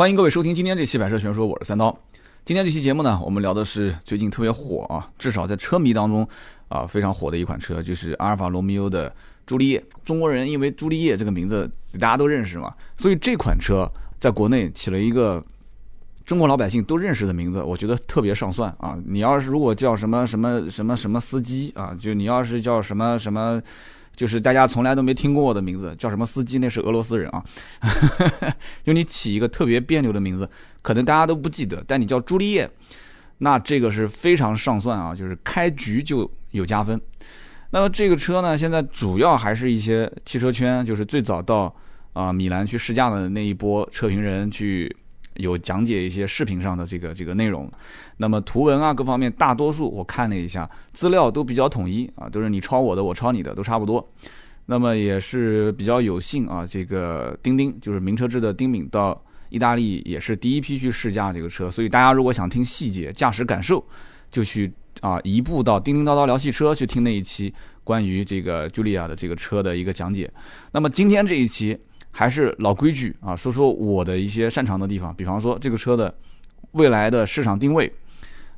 欢迎各位收听今天这期《百车全说》，我是三刀。今天这期节目呢，我们聊的是最近特别火啊，至少在车迷当中啊非常火的一款车，就是阿尔法罗密欧的朱丽叶。中国人因为朱丽叶这个名字大家都认识嘛，所以这款车在国内起了一个中国老百姓都认识的名字，我觉得特别上算啊。你要是如果叫什么什么什么什么司机啊，就你要是叫什么什么。就是大家从来都没听过我的名字，叫什么司机？那是俄罗斯人啊。就你起一个特别别扭的名字，可能大家都不记得，但你叫朱丽叶，那这个是非常上算啊，就是开局就有加分。那么这个车呢，现在主要还是一些汽车圈，就是最早到啊米兰去试驾的那一波车评人去。有讲解一些视频上的这个这个内容，那么图文啊各方面大多数我看了一下，资料都比较统一啊，都是你抄我的，我抄你的，都差不多。那么也是比较有幸啊，这个丁丁就是名车志的丁敏到意大利也是第一批去试驾这个车，所以大家如果想听细节驾驶感受，就去啊一步到叮叮叨叨聊汽车去听那一期关于这个茱莉亚的这个车的一个讲解。那么今天这一期。还是老规矩啊，说说我的一些擅长的地方，比方说这个车的未来的市场定位，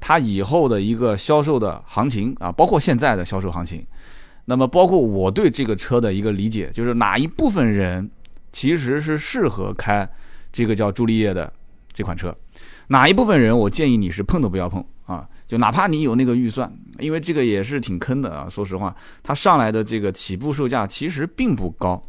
它以后的一个销售的行情啊，包括现在的销售行情，那么包括我对这个车的一个理解，就是哪一部分人其实是适合开这个叫朱丽叶的这款车，哪一部分人我建议你是碰都不要碰啊，就哪怕你有那个预算，因为这个也是挺坑的啊，说实话，它上来的这个起步售价其实并不高。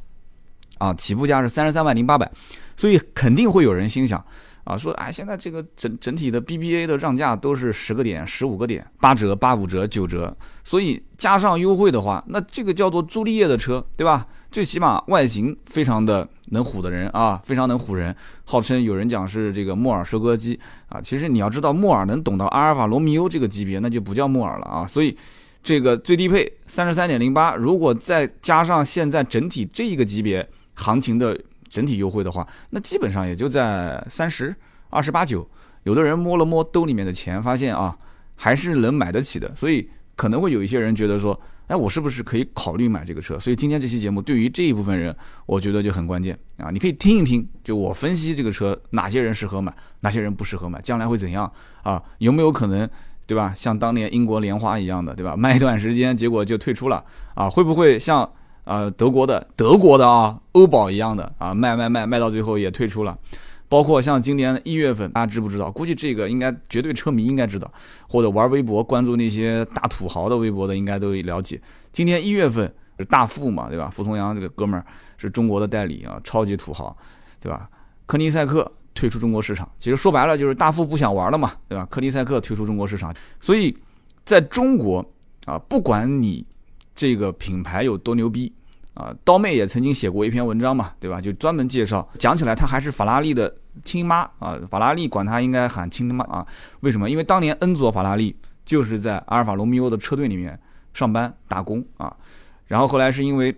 啊，起步价是三十三万零八百，所以肯定会有人心想，啊，说哎，现在这个整整体的 BBA 的让价都是十个点、十五个点、八折、八五折、九折，所以加上优惠的话，那这个叫做朱丽叶的车，对吧？最起码外形非常的能唬的人啊，非常能唬人，号称有人讲是这个木耳收割机啊，其实你要知道，木耳能懂到阿尔法罗密欧这个级别，那就不叫木耳了啊，所以。这个最低配三十三点零八，如果再加上现在整体这一个级别行情的整体优惠的话，那基本上也就在三十二十八九。有的人摸了摸兜里面的钱，发现啊，还是能买得起的。所以可能会有一些人觉得说，哎，我是不是可以考虑买这个车？所以今天这期节目对于这一部分人，我觉得就很关键啊。你可以听一听，就我分析这个车哪些人适合买，哪些人不适合买，将来会怎样啊？有没有可能？对吧？像当年英国莲花一样的，对吧？卖一段时间，结果就退出了啊？会不会像啊德国的德国的啊欧宝一样的啊卖卖卖卖到最后也退出了？包括像今年一月份，大家知不知道？估计这个应该绝对车迷应该知道，或者玩微博关注那些大土豪的微博的应该都了解。今年一月份是大富嘛，对吧？傅聪阳这个哥们儿是中国的代理啊，超级土豪，对吧？科尼赛克。退出中国市场，其实说白了就是大富不想玩了嘛，对吧？科尼赛克退出中国市场，所以在中国啊，不管你这个品牌有多牛逼啊，刀妹也曾经写过一篇文章嘛，对吧？就专门介绍，讲起来她还是法拉利的亲妈啊，法拉利管她应该喊亲妈啊。为什么？因为当年恩佐法拉利就是在阿尔法罗密欧的车队里面上班打工啊，然后后来是因为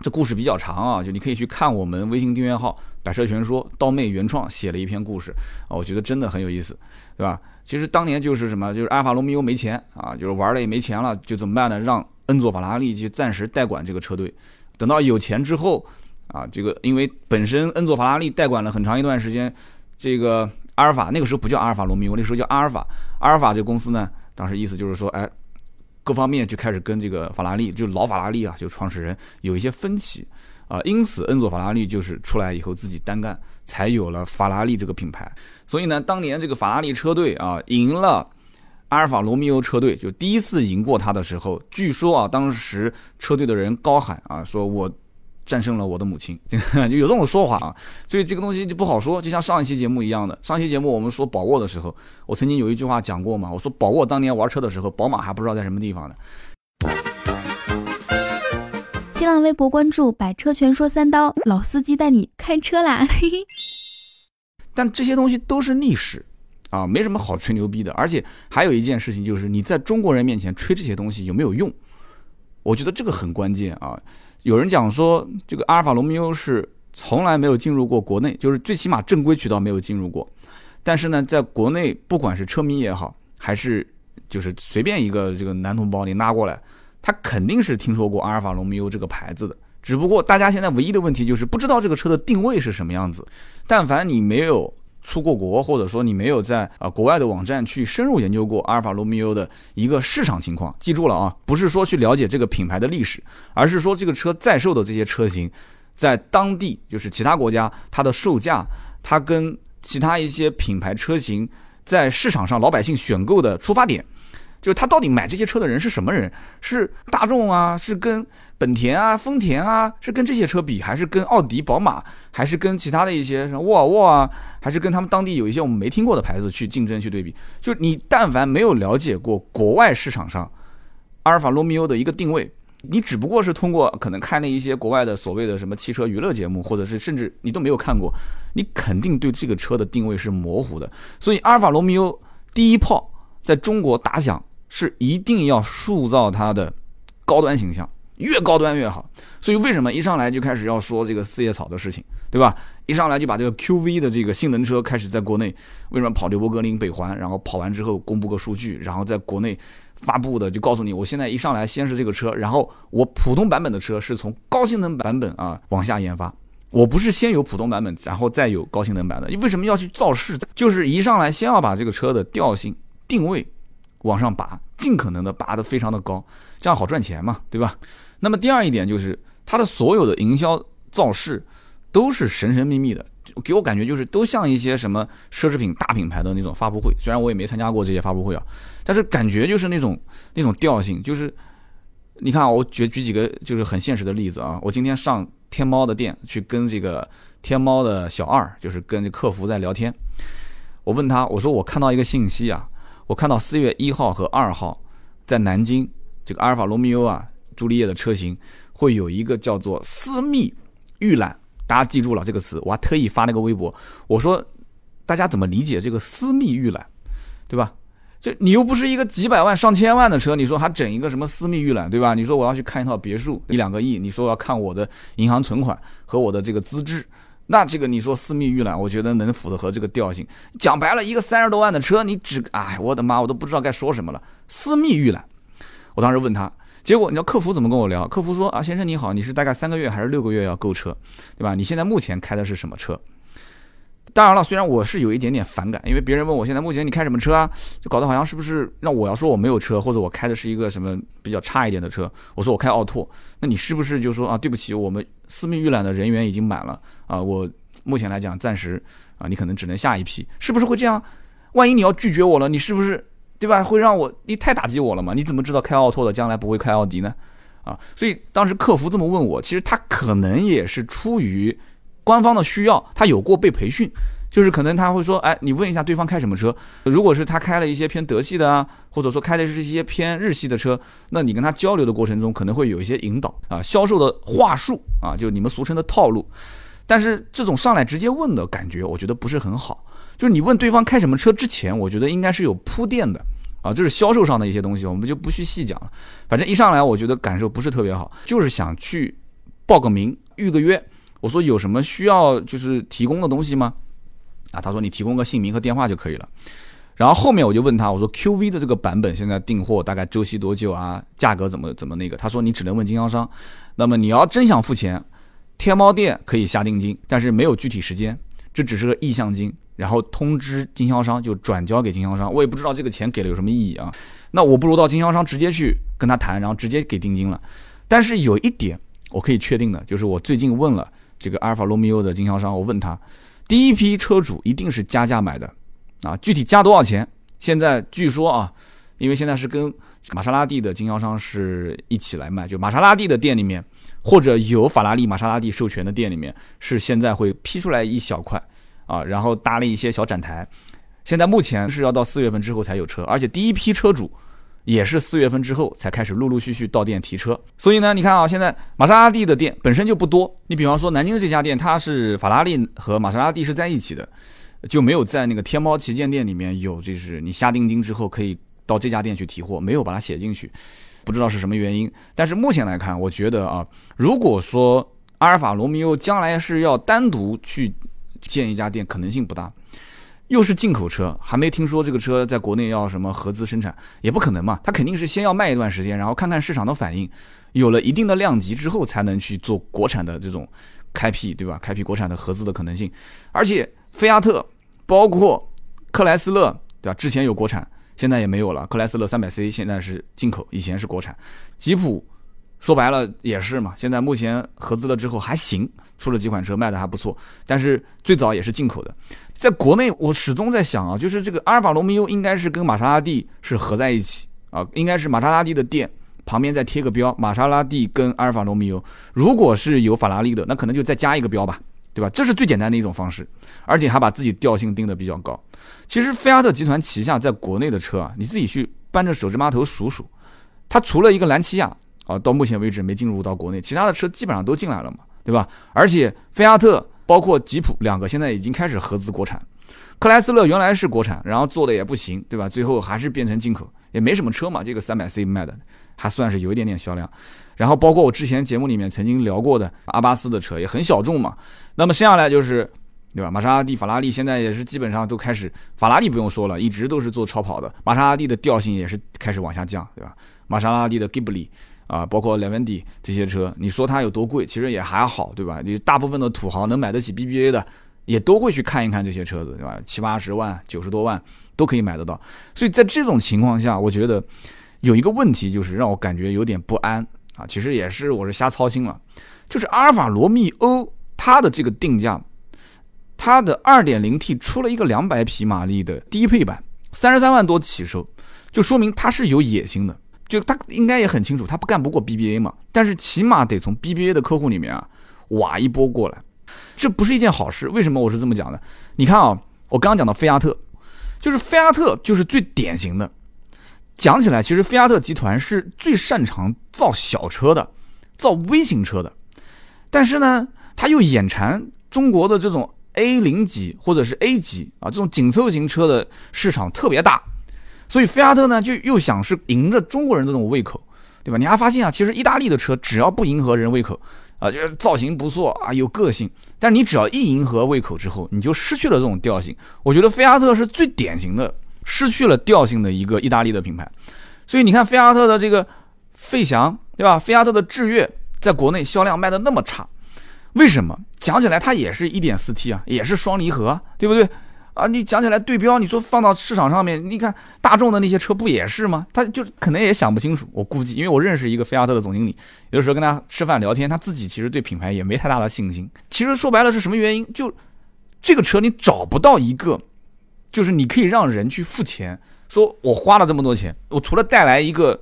这故事比较长啊，就你可以去看我们微信订阅号。百车全说，刀妹原创写了一篇故事啊，我觉得真的很有意思，对吧？其实当年就是什么，就是阿尔法罗密欧没钱啊，就是玩了也没钱了，就怎么办呢？让恩佐法拉利去暂时代管这个车队，等到有钱之后啊，这个因为本身恩佐法拉利代管了很长一段时间，这个阿尔法那个时候不叫阿尔法罗密欧，那时候叫阿尔法，阿尔法这个公司呢，当时意思就是说，哎，各方面就开始跟这个法拉利，就老法拉利啊，就创始人有一些分歧。啊，因此恩佐法拉利就是出来以后自己单干，才有了法拉利这个品牌。所以呢，当年这个法拉利车队啊赢了阿尔法罗密欧车队，就第一次赢过他的时候，据说啊，当时车队的人高喊啊，说我战胜了我的母亲，就有这种说法啊。所以这个东西就不好说，就像上一期节目一样的。上期节目我们说宝沃的时候，我曾经有一句话讲过嘛，我说宝沃当年玩车的时候，宝马还不知道在什么地方呢。新浪微博关注“百车全说三刀”，老司机带你开车啦！但这些东西都是历史啊，没什么好吹牛逼的。而且还有一件事情，就是你在中国人面前吹这些东西有没有用？我觉得这个很关键啊。有人讲说，这个阿尔法罗密欧是从来没有进入过国内，就是最起码正规渠道没有进入过。但是呢，在国内，不管是车迷也好，还是就是随便一个这个男同胞你拉过来。他肯定是听说过阿尔法罗密欧这个牌子的，只不过大家现在唯一的问题就是不知道这个车的定位是什么样子。但凡你没有出过国，或者说你没有在啊国外的网站去深入研究过阿尔法罗密欧的一个市场情况，记住了啊，不是说去了解这个品牌的历史，而是说这个车在售的这些车型，在当地就是其他国家它的售价，它跟其他一些品牌车型在市场上老百姓选购的出发点。就是他到底买这些车的人是什么人？是大众啊，是跟本田啊、丰田啊，是跟这些车比，还是跟奥迪、宝马，还是跟其他的一些什么沃尔沃啊，还是跟他们当地有一些我们没听过的牌子去竞争去对比？就你但凡没有了解过国外市场上阿尔法罗密欧的一个定位，你只不过是通过可能看那一些国外的所谓的什么汽车娱乐节目，或者是甚至你都没有看过，你肯定对这个车的定位是模糊的。所以阿尔法罗密欧第一炮在中国打响。是一定要塑造它的高端形象，越高端越好。所以为什么一上来就开始要说这个四叶草的事情，对吧？一上来就把这个 QV 的这个性能车开始在国内为什么跑刘伯格林北环，然后跑完之后公布个数据，然后在国内发布的就告诉你，我现在一上来先是这个车，然后我普通版本的车是从高性能版本啊往下研发，我不是先有普通版本，然后再有高性能版的。你为什么要去造势？就是一上来先要把这个车的调性定位。往上拔，尽可能的拔得非常的高，这样好赚钱嘛，对吧？那么第二一点就是，它的所有的营销造势都是神神秘秘的，给我感觉就是都像一些什么奢侈品大品牌的那种发布会。虽然我也没参加过这些发布会啊，但是感觉就是那种那种调性，就是你看，我举举几个就是很现实的例子啊。我今天上天猫的店去跟这个天猫的小二，就是跟客服在聊天，我问他，我说我看到一个信息啊。我看到四月一号和二号，在南京这个阿尔法罗密欧啊，朱丽叶的车型会有一个叫做私密预览，大家记住了这个词，我还特意发了个微博，我说大家怎么理解这个私密预览，对吧？这你又不是一个几百万上千万的车，你说还整一个什么私密预览，对吧？你说我要去看一套别墅一两个亿，你说要看我的银行存款和我的这个资质。那这个你说私密预览，我觉得能符合这个调性。讲白了，一个三十多万的车，你只哎，我的妈，我都不知道该说什么了。私密预览，我当时问他，结果你知道客服怎么跟我聊？客服说啊，先生你好，你是大概三个月还是六个月要购车，对吧？你现在目前开的是什么车？当然了，虽然我是有一点点反感，因为别人问我现在目前你开什么车啊，就搞得好像是不是让我要说我没有车，或者我开的是一个什么比较差一点的车。我说我开奥拓，那你是不是就说啊，对不起，我们私密预览的人员已经满了啊，我目前来讲暂时啊，你可能只能下一批，是不是会这样？万一你要拒绝我了，你是不是对吧？会让我你太打击我了嘛？你怎么知道开奥拓的将来不会开奥迪呢？啊，所以当时客服这么问我，其实他可能也是出于。官方的需要，他有过被培训，就是可能他会说，哎，你问一下对方开什么车，如果是他开了一些偏德系的啊，或者说开的是一些偏日系的车，那你跟他交流的过程中可能会有一些引导啊，销售的话术啊，就你们俗称的套路。但是这种上来直接问的感觉，我觉得不是很好。就是你问对方开什么车之前，我觉得应该是有铺垫的啊，这是销售上的一些东西，我们就不去细讲了。反正一上来，我觉得感受不是特别好，就是想去报个名，预个约。我说有什么需要就是提供的东西吗？啊，他说你提供个姓名和电话就可以了。然后后面我就问他，我说 QV 的这个版本现在订货大概周期多久啊？价格怎么怎么那个？他说你只能问经销商。那么你要真想付钱，天猫店可以下定金，但是没有具体时间，这只是个意向金。然后通知经销商就转交给经销商，我也不知道这个钱给了有什么意义啊。那我不如到经销商直接去跟他谈，然后直接给定金了。但是有一点我可以确定的就是我最近问了。这个阿尔法罗密欧的经销商，我问他，第一批车主一定是加价买的，啊，具体加多少钱？现在据说啊，因为现在是跟玛莎拉蒂的经销商是一起来卖，就玛莎拉蒂的店里面，或者有法拉利、玛莎拉蒂授权的店里面，是现在会批出来一小块，啊，然后搭了一些小展台。现在目前是要到四月份之后才有车，而且第一批车主。也是四月份之后才开始陆陆续续到店提车，所以呢，你看啊，现在玛莎拉蒂的店本身就不多。你比方说南京的这家店，它是法拉利和玛莎拉蒂是在一起的，就没有在那个天猫旗舰店里面有，就是你下定金之后可以到这家店去提货，没有把它写进去，不知道是什么原因。但是目前来看，我觉得啊，如果说阿尔法罗密欧将来是要单独去建一家店，可能性不大。又是进口车，还没听说这个车在国内要什么合资生产，也不可能嘛。他肯定是先要卖一段时间，然后看看市场的反应，有了一定的量级之后，才能去做国产的这种开辟，对吧？开辟国产的合资的可能性。而且菲亚特包括克莱斯勒，对吧？之前有国产，现在也没有了。克莱斯勒三百 C 现在是进口，以前是国产。吉普说白了也是嘛，现在目前合资了之后还行，出了几款车卖的还不错，但是最早也是进口的。在国内，我始终在想啊，就是这个阿尔法罗密欧应该是跟玛莎拉蒂是合在一起啊，应该是玛莎拉蒂的店旁边再贴个标，玛莎拉蒂跟阿尔法罗密欧。如果是有法拉利的，那可能就再加一个标吧，对吧？这是最简单的一种方式，而且还把自己调性定的比较高。其实菲亚特集团旗下在国内的车啊，你自己去扳着手指码头数数，它除了一个兰奇亚啊，到目前为止没进入到国内，其他的车基本上都进来了嘛，对吧？而且菲亚特。包括吉普两个现在已经开始合资国产，克莱斯勒原来是国产，然后做的也不行，对吧？最后还是变成进口，也没什么车嘛。这个三百 C 卖的还算是有一点点销量。然后包括我之前节目里面曾经聊过的阿巴斯的车也很小众嘛。那么剩下来就是，对吧？玛莎拉蒂、法拉利现在也是基本上都开始，法拉利不用说了，一直都是做超跑的。玛莎拉蒂的调性也是开始往下降，对吧？玛莎拉蒂的 Ghibli。啊，包括 Levendi 这些车，你说它有多贵，其实也还好，对吧？你大部分的土豪能买得起 BBA 的，也都会去看一看这些车子，对吧？七八十万、九十多万都可以买得到。所以在这种情况下，我觉得有一个问题就是让我感觉有点不安啊。其实也是我是瞎操心了，就是阿尔法罗密欧它的这个定价，它的 2.0T 出了一个200匹马力的低配版，三十三万多起售，就说明它是有野心的。就他应该也很清楚，他不干不过 BBA 嘛，但是起码得从 BBA 的客户里面啊挖一波过来，这不是一件好事。为什么我是这么讲的？你看啊，我刚刚讲到菲亚特，就是菲亚特就是最典型的。讲起来，其实菲亚特集团是最擅长造小车的，造微型车的，但是呢，他又眼馋中国的这种 A 零级或者是 A 级啊这种紧凑型车的市场特别大。所以菲亚特呢，就又想是迎着中国人这种胃口，对吧？你还发现啊，其实意大利的车只要不迎合人胃口，啊，就是造型不错啊，有个性。但是你只要一迎合胃口之后，你就失去了这种调性。我觉得菲亚特是最典型的失去了调性的一个意大利的品牌。所以你看菲亚特的这个费翔，对吧？菲亚特的致悦在国内销量卖的那么差，为什么？讲起来它也是一点四 T 啊，也是双离合，对不对？啊，你讲起来对标，你说放到市场上面，你看大众的那些车不也是吗？他就可能也想不清楚。我估计，因为我认识一个菲亚特的总经理，有的时候跟他吃饭聊天，他自己其实对品牌也没太大的信心。其实说白了是什么原因？就这个车你找不到一个，就是你可以让人去付钱，说我花了这么多钱，我除了带来一个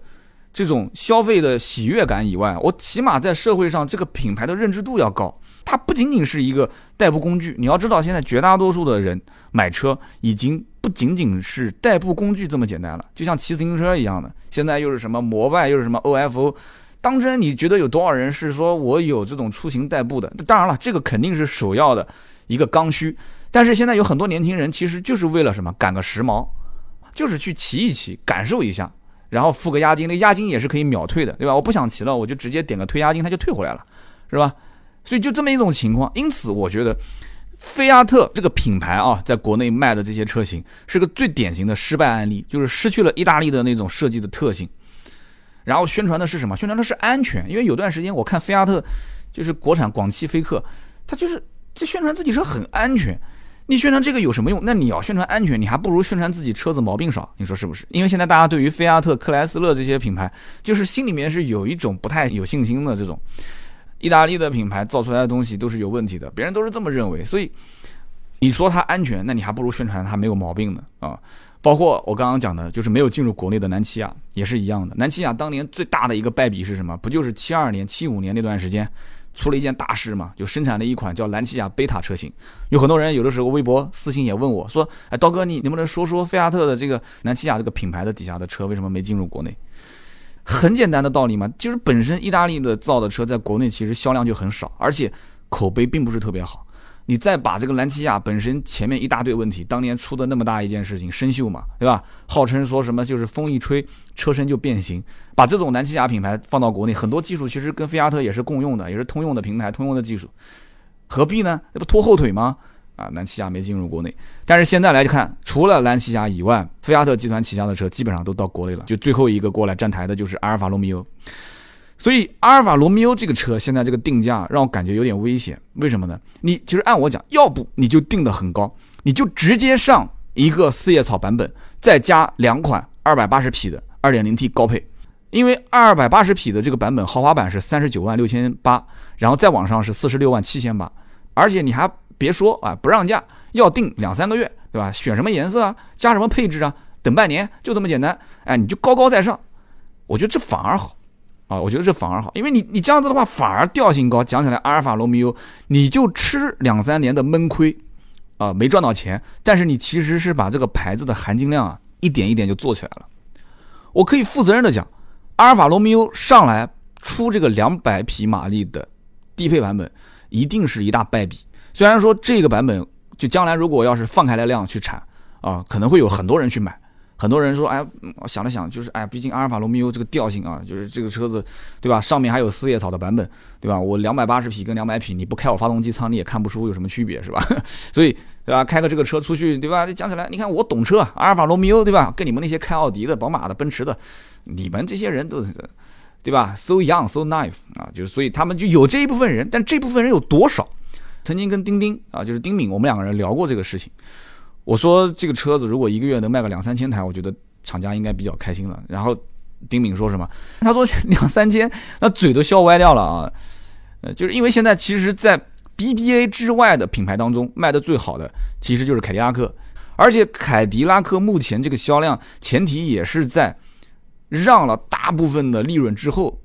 这种消费的喜悦感以外，我起码在社会上这个品牌的认知度要高。它不仅仅是一个代步工具，你要知道，现在绝大多数的人买车已经不仅仅是代步工具这么简单了，就像骑自行车一样的。现在又是什么摩拜，又是什么 OFO，当真你觉得有多少人是说我有这种出行代步的？当然了，这个肯定是首要的一个刚需。但是现在有很多年轻人其实就是为了什么赶个时髦，就是去骑一骑，感受一下，然后付个押金，那押金也是可以秒退的，对吧？我不想骑了，我就直接点个退押金，他就退回来了，是吧？所以就这么一种情况，因此我觉得，菲亚特这个品牌啊，在国内卖的这些车型是个最典型的失败案例，就是失去了意大利的那种设计的特性，然后宣传的是什么？宣传的是安全。因为有段时间我看菲亚特，就是国产广汽菲克，它就是这宣传自己车很安全。你宣传这个有什么用？那你要宣传安全，你还不如宣传自己车子毛病少。你说是不是？因为现在大家对于菲亚特、克莱斯勒这些品牌，就是心里面是有一种不太有信心的这种。意大利的品牌造出来的东西都是有问题的，别人都是这么认为，所以你说它安全，那你还不如宣传它没有毛病呢啊！包括我刚刚讲的，就是没有进入国内的南起亚也是一样的。南起亚当年最大的一个败笔是什么？不就是七二年、七五年那段时间出了一件大事嘛？就生产了一款叫南起亚贝塔车型。有很多人有的时候微博私信也问我说：“哎，刀哥，你能不能说说菲亚特的这个南起亚这个品牌的底下的车为什么没进入国内？”很简单的道理嘛，就是本身意大利的造的车在国内其实销量就很少，而且口碑并不是特别好。你再把这个兰奇亚本身前面一大堆问题，当年出的那么大一件事情生锈嘛，对吧？号称说什么就是风一吹车身就变形，把这种兰奇亚品牌放到国内，很多技术其实跟菲亚特也是共用的，也是通用的平台、通用的技术，何必呢？那不拖后腿吗？啊，兰奇亚没进入国内，但是现在来看，除了兰奇亚以外，菲亚特集团旗下的车基本上都到国内了。就最后一个过来站台的就是阿尔法罗密欧。所以阿尔法罗密欧这个车现在这个定价让我感觉有点危险。为什么呢？你其实按我讲，要不你就定的很高，你就直接上一个四叶草版本，再加两款二百八十匹的二点零 T 高配，因为二百八十匹的这个版本豪华版是三十九万六千八，然后再往上是四十六万七千八，而且你还别说啊，不让价，要定两三个月，对吧？选什么颜色啊，加什么配置啊，等半年，就这么简单。哎，你就高高在上，我觉得这反而好啊，我觉得这反而好，因为你你这样子的话反而调性高，讲起来阿尔法罗密欧你就吃两三年的闷亏。啊，没赚到钱，但是你其实是把这个牌子的含金量啊，一点一点就做起来了。我可以负责任的讲，阿尔法罗密欧上来出这个两百匹马力的低配版本，一定是一大败笔。虽然说这个版本就将来如果要是放开来量去产啊，可能会有很多人去买。很多人说，哎，我想了想，就是哎，毕竟阿尔法罗密欧这个调性啊，就是这个车子，对吧？上面还有四叶草的版本，对吧？我两百八十匹跟两百匹，你不开我发动机舱，你也看不出有什么区别，是吧？所以，对吧？开个这个车出去，对吧？讲起来，你看我懂车，阿尔法罗密欧，对吧？跟你们那些开奥迪的、宝马的、奔驰的，你们这些人都，对吧？So young, so naive 啊，就是所以他们就有这一部分人，但这部分人有多少？曾经跟丁丁啊，就是丁敏，我们两个人聊过这个事情。我说这个车子如果一个月能卖个两三千台，我觉得厂家应该比较开心了。然后丁敏说什么？他说两三千，那嘴都笑歪掉了啊！呃，就是因为现在其实，在 BBA 之外的品牌当中卖的最好的，其实就是凯迪拉克。而且凯迪拉克目前这个销量，前提也是在让了大部分的利润之后，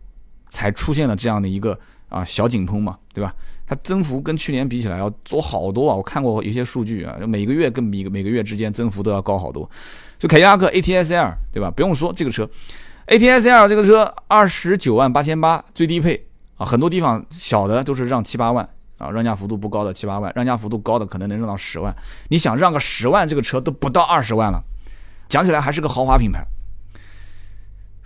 才出现了这样的一个啊小井喷嘛，对吧？它增幅跟去年比起来要多好多啊！我看过一些数据啊，每个月跟每个每个月之间增幅都要高好多。就凯迪拉克 ATS-L 对吧？不用说这个车，ATS-L 这个车二十九万八千八最低配啊，很多地方小的都是让七八万啊，让价幅度不高的七八万，让价幅度高的可能能让到十万。你想让个十万，这个车都不到二十万了，讲起来还是个豪华品牌。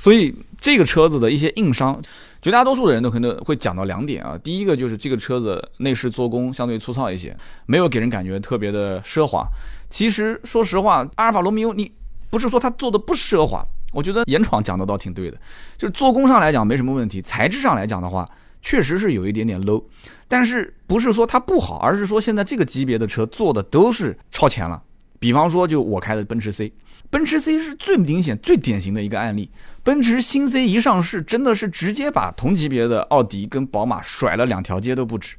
所以这个车子的一些硬伤。绝大多数的人都可能会讲到两点啊，第一个就是这个车子内饰做工相对粗糙一些，没有给人感觉特别的奢华。其实说实话，阿尔法罗密欧你不是说它做的不奢华，我觉得严闯讲的倒挺对的，就是做工上来讲没什么问题，材质上来讲的话，确实是有一点点 low，但是不是说它不好，而是说现在这个级别的车做的都是超前了。比方说就我开的奔驰 C。奔驰 C 是最明显、最典型的一个案例。奔驰新 C 一上市，真的是直接把同级别的奥迪跟宝马甩了两条街都不止。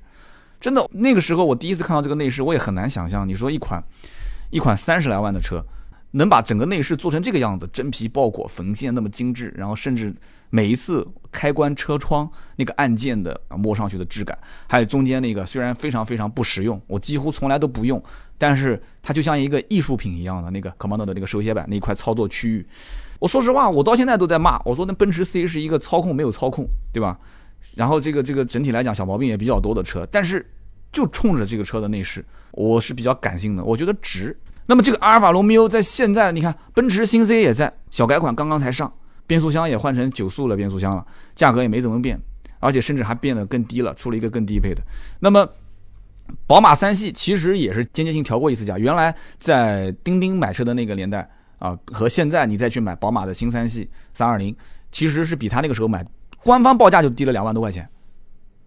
真的，那个时候我第一次看到这个内饰，我也很难想象。你说一款一款三十来万的车，能把整个内饰做成这个样子，真皮包裹、缝线那么精致，然后甚至每一次开关车窗那个按键的摸上去的质感，还有中间那个虽然非常非常不实用，我几乎从来都不用。但是它就像一个艺术品一样的那个 Commando 的那个手写板那块操作区域，我说实话，我到现在都在骂，我说那奔驰 C 是一个操控没有操控，对吧？然后这个这个整体来讲小毛病也比较多的车，但是就冲着这个车的内饰，我是比较感性的，我觉得值。那么这个阿尔法罗密欧在现在，你看奔驰新 C 也在小改款刚刚才上，变速箱也换成九速的变速箱了，价格也没怎么变，而且甚至还变得更低了，出了一个更低配的。那么宝马三系其实也是间接性调过一次价，原来在钉钉买车的那个年代啊，和现在你再去买宝马的新三系三二零，其实是比他那个时候买官方报价就低了两万多块钱，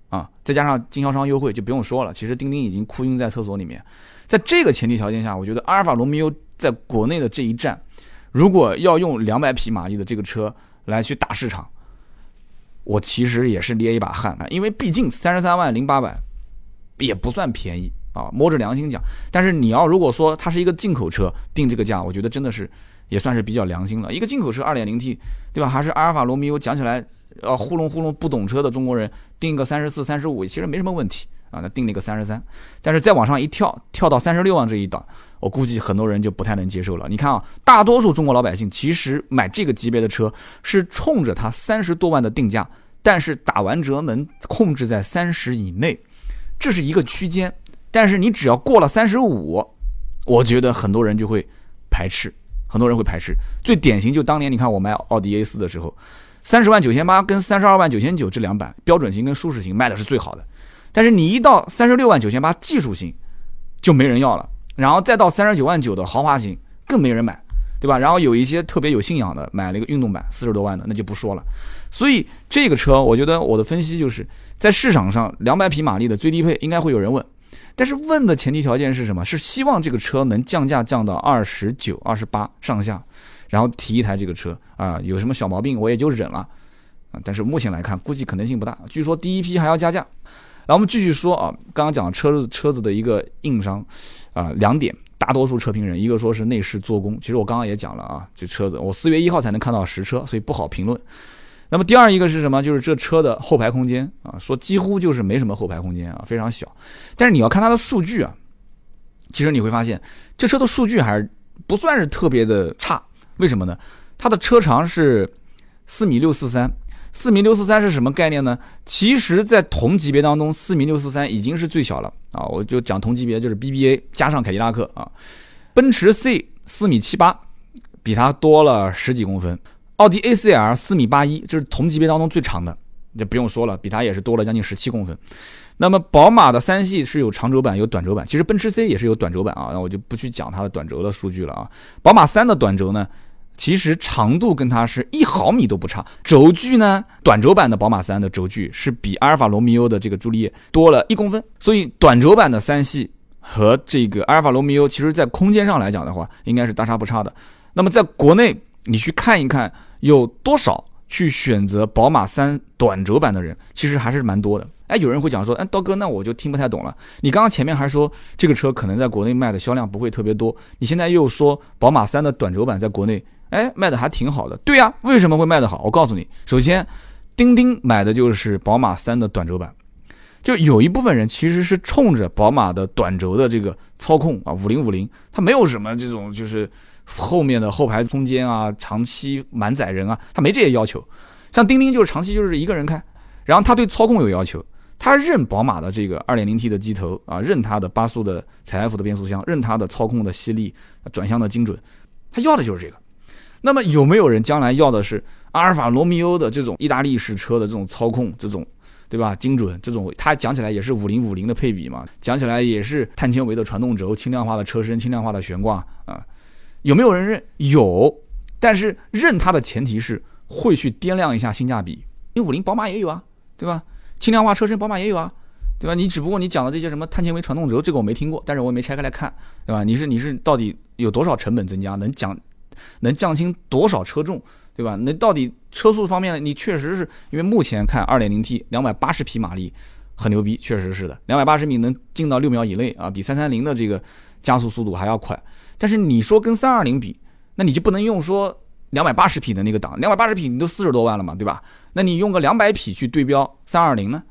啊，再加上经销商优惠就不用说了，其实钉钉已经哭晕在厕所里面。在这个前提条件下，我觉得阿尔法罗密欧在国内的这一站，如果要用两百匹马力的这个车来去打市场，我其实也是捏一把汗啊，因为毕竟三十三万零八百。也不算便宜啊，摸着良心讲。但是你要如果说它是一个进口车，定这个价，我觉得真的是也算是比较良心了。一个进口车二点零 T，对吧？还是阿尔法罗密欧，讲起来，呃，糊弄糊弄不懂车的中国人，定个三十四、三十五，其实没什么问题啊。那定那个三十三，但是再往上一跳，跳到三十六万这一档，我估计很多人就不太能接受了。你看啊，大多数中国老百姓其实买这个级别的车是冲着它三十多万的定价，但是打完折能控制在三十以内。这是一个区间，但是你只要过了三十五，我觉得很多人就会排斥，很多人会排斥。最典型就当年你看我买奥迪 A 四的时候，三十万九千八跟三十二万九千九这两版标准型跟舒适型卖的是最好的，但是你一到三十六万九千八技术型就没人要了，然后再到三十九万九的豪华型更没人买，对吧？然后有一些特别有信仰的买了一个运动版四十多万的那就不说了。所以这个车，我觉得我的分析就是。在市场上，两百匹马力的最低配应该会有人问，但是问的前提条件是什么？是希望这个车能降价降到二十九、二十八上下，然后提一台这个车啊，有什么小毛病我也就忍了啊。但是目前来看，估计可能性不大。据说第一批还要加价。然后我们继续说啊，刚刚讲车子车子的一个硬伤啊，两点。大多数车评人，一个说是内饰做工，其实我刚刚也讲了啊，这车子我四月一号才能看到实车，所以不好评论。那么第二一个是什么？就是这车的后排空间啊，说几乎就是没什么后排空间啊，非常小。但是你要看它的数据啊，其实你会发现这车的数据还是不算是特别的差。为什么呢？它的车长是四米六四三。四米六四三是什么概念呢？其实，在同级别当中，四米六四三已经是最小了啊！我就讲同级别，就是 BBA 加上凯迪拉克啊，奔驰 C 四米七八，比它多了十几公分；奥迪 A 4 L 四米八一，这是同级别当中最长的，就不用说了，比它也是多了将近十七公分。那么，宝马的三系是有长轴版有短轴版，其实奔驰 C 也是有短轴版啊，那我就不去讲它的短轴的数据了啊。宝马三的短轴呢？其实长度跟它是一毫米都不差，轴距呢，短轴版的宝马三的轴距是比阿尔法罗密欧的这个朱丽叶多了一公分，所以短轴版的三系和这个阿尔法罗密欧，其实在空间上来讲的话，应该是大差不差的。那么在国内，你去看一看有多少去选择宝马三短轴版的人，其实还是蛮多的。哎，有人会讲说，哎，刀哥，那我就听不太懂了。你刚刚前面还说这个车可能在国内卖的销量不会特别多，你现在又说宝马三的短轴版在国内。哎，卖的还挺好的。对呀，为什么会卖得好？我告诉你，首先，钉钉买的就是宝马三的短轴版，就有一部分人其实是冲着宝马的短轴的这个操控啊，五零五零，它没有什么这种就是后面的后排空间啊，长期满载人啊，他没这些要求。像钉钉就是长期就是一个人开，然后他对操控有要求，他认宝马的这个二点零 T 的机头啊，认它的八速的采埃孚的变速箱，认它的操控的犀利，转向的精准，他要的就是这个。那么有没有人将来要的是阿尔法罗密欧的这种意大利式车的这种操控，这种对吧？精准这种，它讲起来也是五零五零的配比嘛，讲起来也是碳纤维的传动轴、轻量化的车身、轻量化的悬挂啊。有没有人认？有，但是认它的前提是会去掂量一下性价比。因为五零宝马也有啊，对吧？轻量化车身宝马也有啊，对吧？你只不过你讲的这些什么碳纤维传动轴，这个我没听过，但是我也没拆开来看，对吧？你是你是到底有多少成本增加？能讲？能降轻多少车重，对吧？那到底车速方面，你确实是因为目前看二点零 T 两百八十匹马力很牛逼，确实是的，两百八十米能进到六秒以内啊，比三三零的这个加速速度还要快。但是你说跟320比，那你就不能用说两百八十匹的那个档，两百八十匹你都四十多万了嘛，对吧？那你用个两百匹去对标320呢？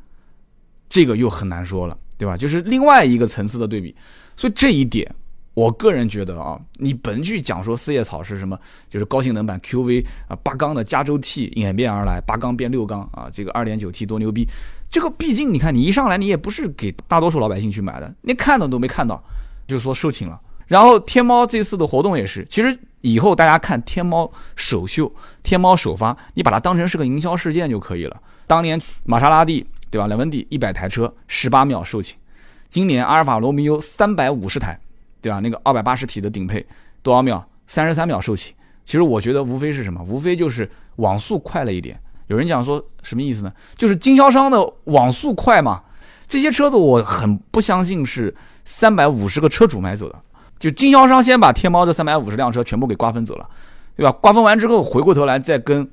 这个又很难说了，对吧？就是另外一个层次的对比，所以这一点。我个人觉得啊，你甭去讲说四叶草是什么，就是高性能版 QV 啊，八缸的加州 T 演变而来，八缸变六缸啊，这个二点九 T 多牛逼！这个毕竟你看，你一上来你也不是给大多数老百姓去买的，连看到都没看到，就说售罄了。然后天猫这次的活动也是，其实以后大家看天猫首秀、天猫首发，你把它当成是个营销事件就可以了。当年玛莎拉蒂对吧，莱文迪一百台车十八秒售罄，今年阿尔法罗密欧三百五十台。对吧？那个二百八十匹的顶配多少秒？三十三秒售罄。其实我觉得无非是什么？无非就是网速快了一点。有人讲说什么意思呢？就是经销商的网速快嘛。这些车子我很不相信是三百五十个车主买走的。就经销商先把天猫这三百五十辆车全部给瓜分走了，对吧？瓜分完之后回过头来再跟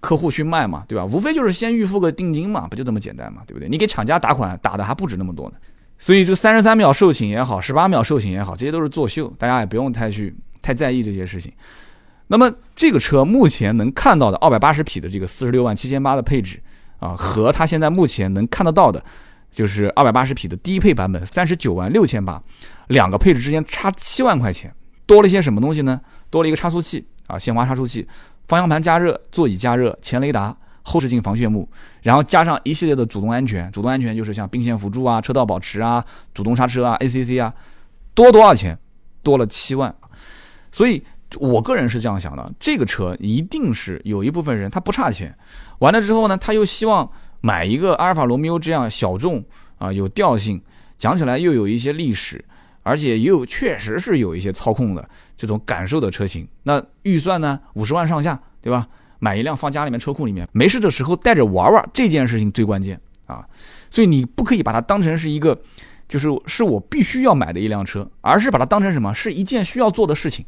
客户去卖嘛，对吧？无非就是先预付个定金嘛，不就这么简单嘛，对不对？你给厂家打款打的还不止那么多呢。所以这三十三秒售罄也好，十八秒售罄也好，这些都是作秀，大家也不用太去太在意这些事情。那么这个车目前能看到的二百八十匹的这个四十六万七千八的配置啊，和它现在目前能看得到的，就是二百八十匹的低配版本三十九万六千八，两个配置之间差七万块钱，多了一些什么东西呢？多了一个差速器啊，限滑差速器，方向盘加热，座椅加热，前雷达。后视镜防眩目，然后加上一系列的主动安全，主动安全就是像并线辅助啊、车道保持啊、主动刹车啊、ACC 啊，多多少钱？多了七万。所以我个人是这样想的，这个车一定是有一部分人他不差钱，完了之后呢，他又希望买一个阿尔法罗密欧这样小众啊、有调性，讲起来又有一些历史，而且又确实是有一些操控的这种感受的车型。那预算呢，五十万上下，对吧？买一辆放家里面车库里面，没事的时候带着玩玩，这件事情最关键啊！所以你不可以把它当成是一个就是是我必须要买的一辆车，而是把它当成什么？是一件需要做的事情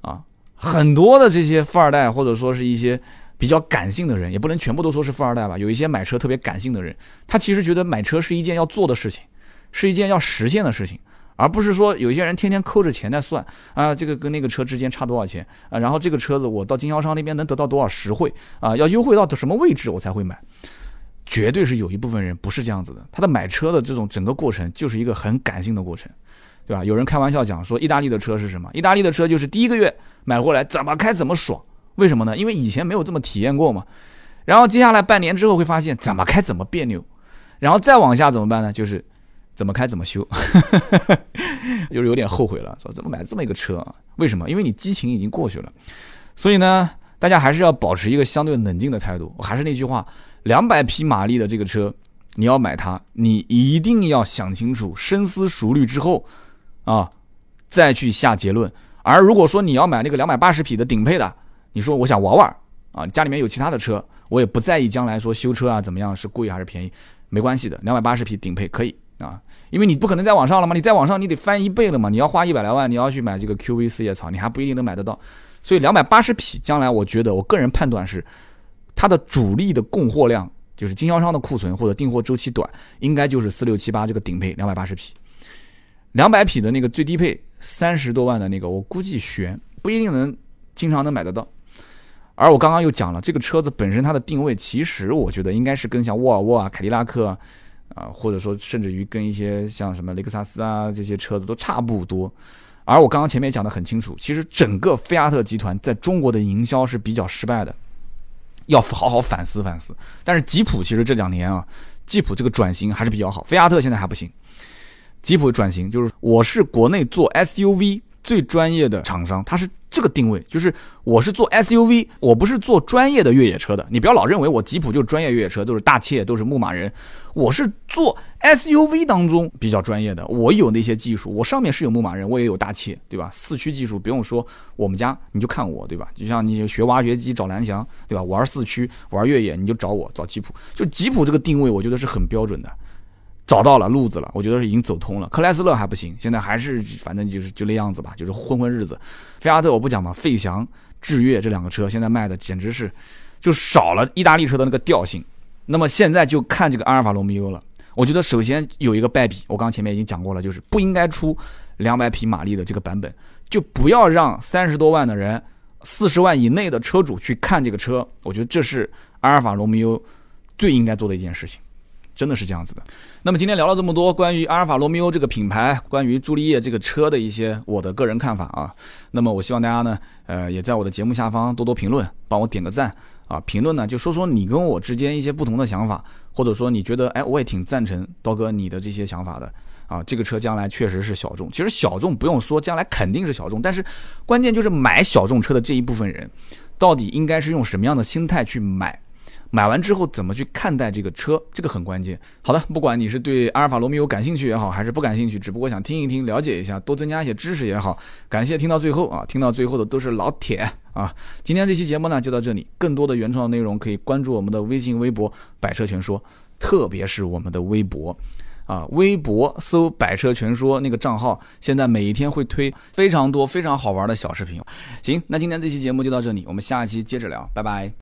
啊。很多的这些富二代，或者说是一些比较感性的人，也不能全部都说是富二代吧。有一些买车特别感性的人，他其实觉得买车是一件要做的事情，是一件要实现的事情，而不是说有些人天天抠着钱在算啊，这个跟那个车之间差多少钱啊，然后这个车子我到经销商那边能得到多少实惠啊，要优惠到什么位置我才会买。绝对是有一部分人不是这样子的，他的买车的这种整个过程就是一个很感性的过程，对吧？有人开玩笑讲说，意大利的车是什么？意大利的车就是第一个月买回来怎么开怎么爽，为什么呢？因为以前没有这么体验过嘛。然后接下来半年之后会发现怎么开怎么别扭，然后再往下怎么办呢？就是怎么开怎么修，就是有点后悔了，说怎么买这么一个车啊？为什么？因为你激情已经过去了。所以呢，大家还是要保持一个相对冷静的态度。我还是那句话。两百匹马力的这个车，你要买它，你一定要想清楚、深思熟虑之后，啊，再去下结论。而如果说你要买那个两百八十匹的顶配的，你说我想玩玩，啊，家里面有其他的车，我也不在意将来说修车啊怎么样是贵还是便宜，没关系的，两百八十匹顶配可以啊，因为你不可能再往上了嘛，你再往上你得翻一倍了嘛，你要花一百来万，你要去买这个 QV 四叶草，你还不一定能买得到，所以两百八十匹将来我觉得我个人判断是。它的主力的供货量就是经销商的库存或者订货周期短，应该就是四六七八这个顶配两百八十匹，两百匹的那个最低配三十多万的那个，我估计悬不一定能经常能买得到。而我刚刚又讲了，这个车子本身它的定位，其实我觉得应该是跟像沃尔沃啊、凯迪拉克啊，或者说甚至于跟一些像什么雷克萨斯啊这些车子都差不多。而我刚刚前面讲的很清楚，其实整个菲亚特集团在中国的营销是比较失败的。要好好反思反思，但是吉普其实这两年啊，吉普这个转型还是比较好，菲亚特现在还不行。吉普转型就是我是国内做 SUV 最专业的厂商，它是。这个定位就是我是做 SUV，我不是做专业的越野车的。你不要老认为我吉普就是专业越野车，都是大切，都是牧马人。我是做 SUV 当中比较专业的，我有那些技术，我上面是有牧马人，我也有大切，对吧？四驱技术不用说，我们家你就看我，对吧？就像你学挖掘机找蓝翔，对吧？玩四驱玩越野你就找我，找吉普。就吉普这个定位，我觉得是很标准的。找到了路子了，我觉得是已经走通了。克莱斯勒还不行，现在还是反正就是就那样子吧，就是混混日子。菲亚特我不讲嘛，费翔、致悦这两个车现在卖的简直是就少了意大利车的那个调性。那么现在就看这个阿尔法罗密欧了。我觉得首先有一个败笔，我刚前面已经讲过了，就是不应该出两百匹马力的这个版本，就不要让三十多万的人、四十万以内的车主去看这个车。我觉得这是阿尔法罗密欧最应该做的一件事情。真的是这样子的。那么今天聊了这么多关于阿尔法罗密欧这个品牌，关于朱丽叶这个车的一些我的个人看法啊。那么我希望大家呢，呃，也在我的节目下方多多评论，帮我点个赞啊。评论呢就说说你跟我之间一些不同的想法，或者说你觉得哎，我也挺赞成刀哥你的这些想法的啊。这个车将来确实是小众，其实小众不用说，将来肯定是小众，但是关键就是买小众车的这一部分人，到底应该是用什么样的心态去买？买完之后怎么去看待这个车，这个很关键。好的，不管你是对阿尔法罗密欧感兴趣也好，还是不感兴趣，只不过想听一听、了解一下，多增加一些知识也好。感谢听到最后啊，听到最后的都是老铁啊。今天这期节目呢就到这里，更多的原创内容可以关注我们的微信、微博“百车全说”，特别是我们的微博啊，微博搜“百车全说”那个账号，现在每一天会推非常多非常好玩的小视频。行，那今天这期节目就到这里，我们下期接着聊，拜拜。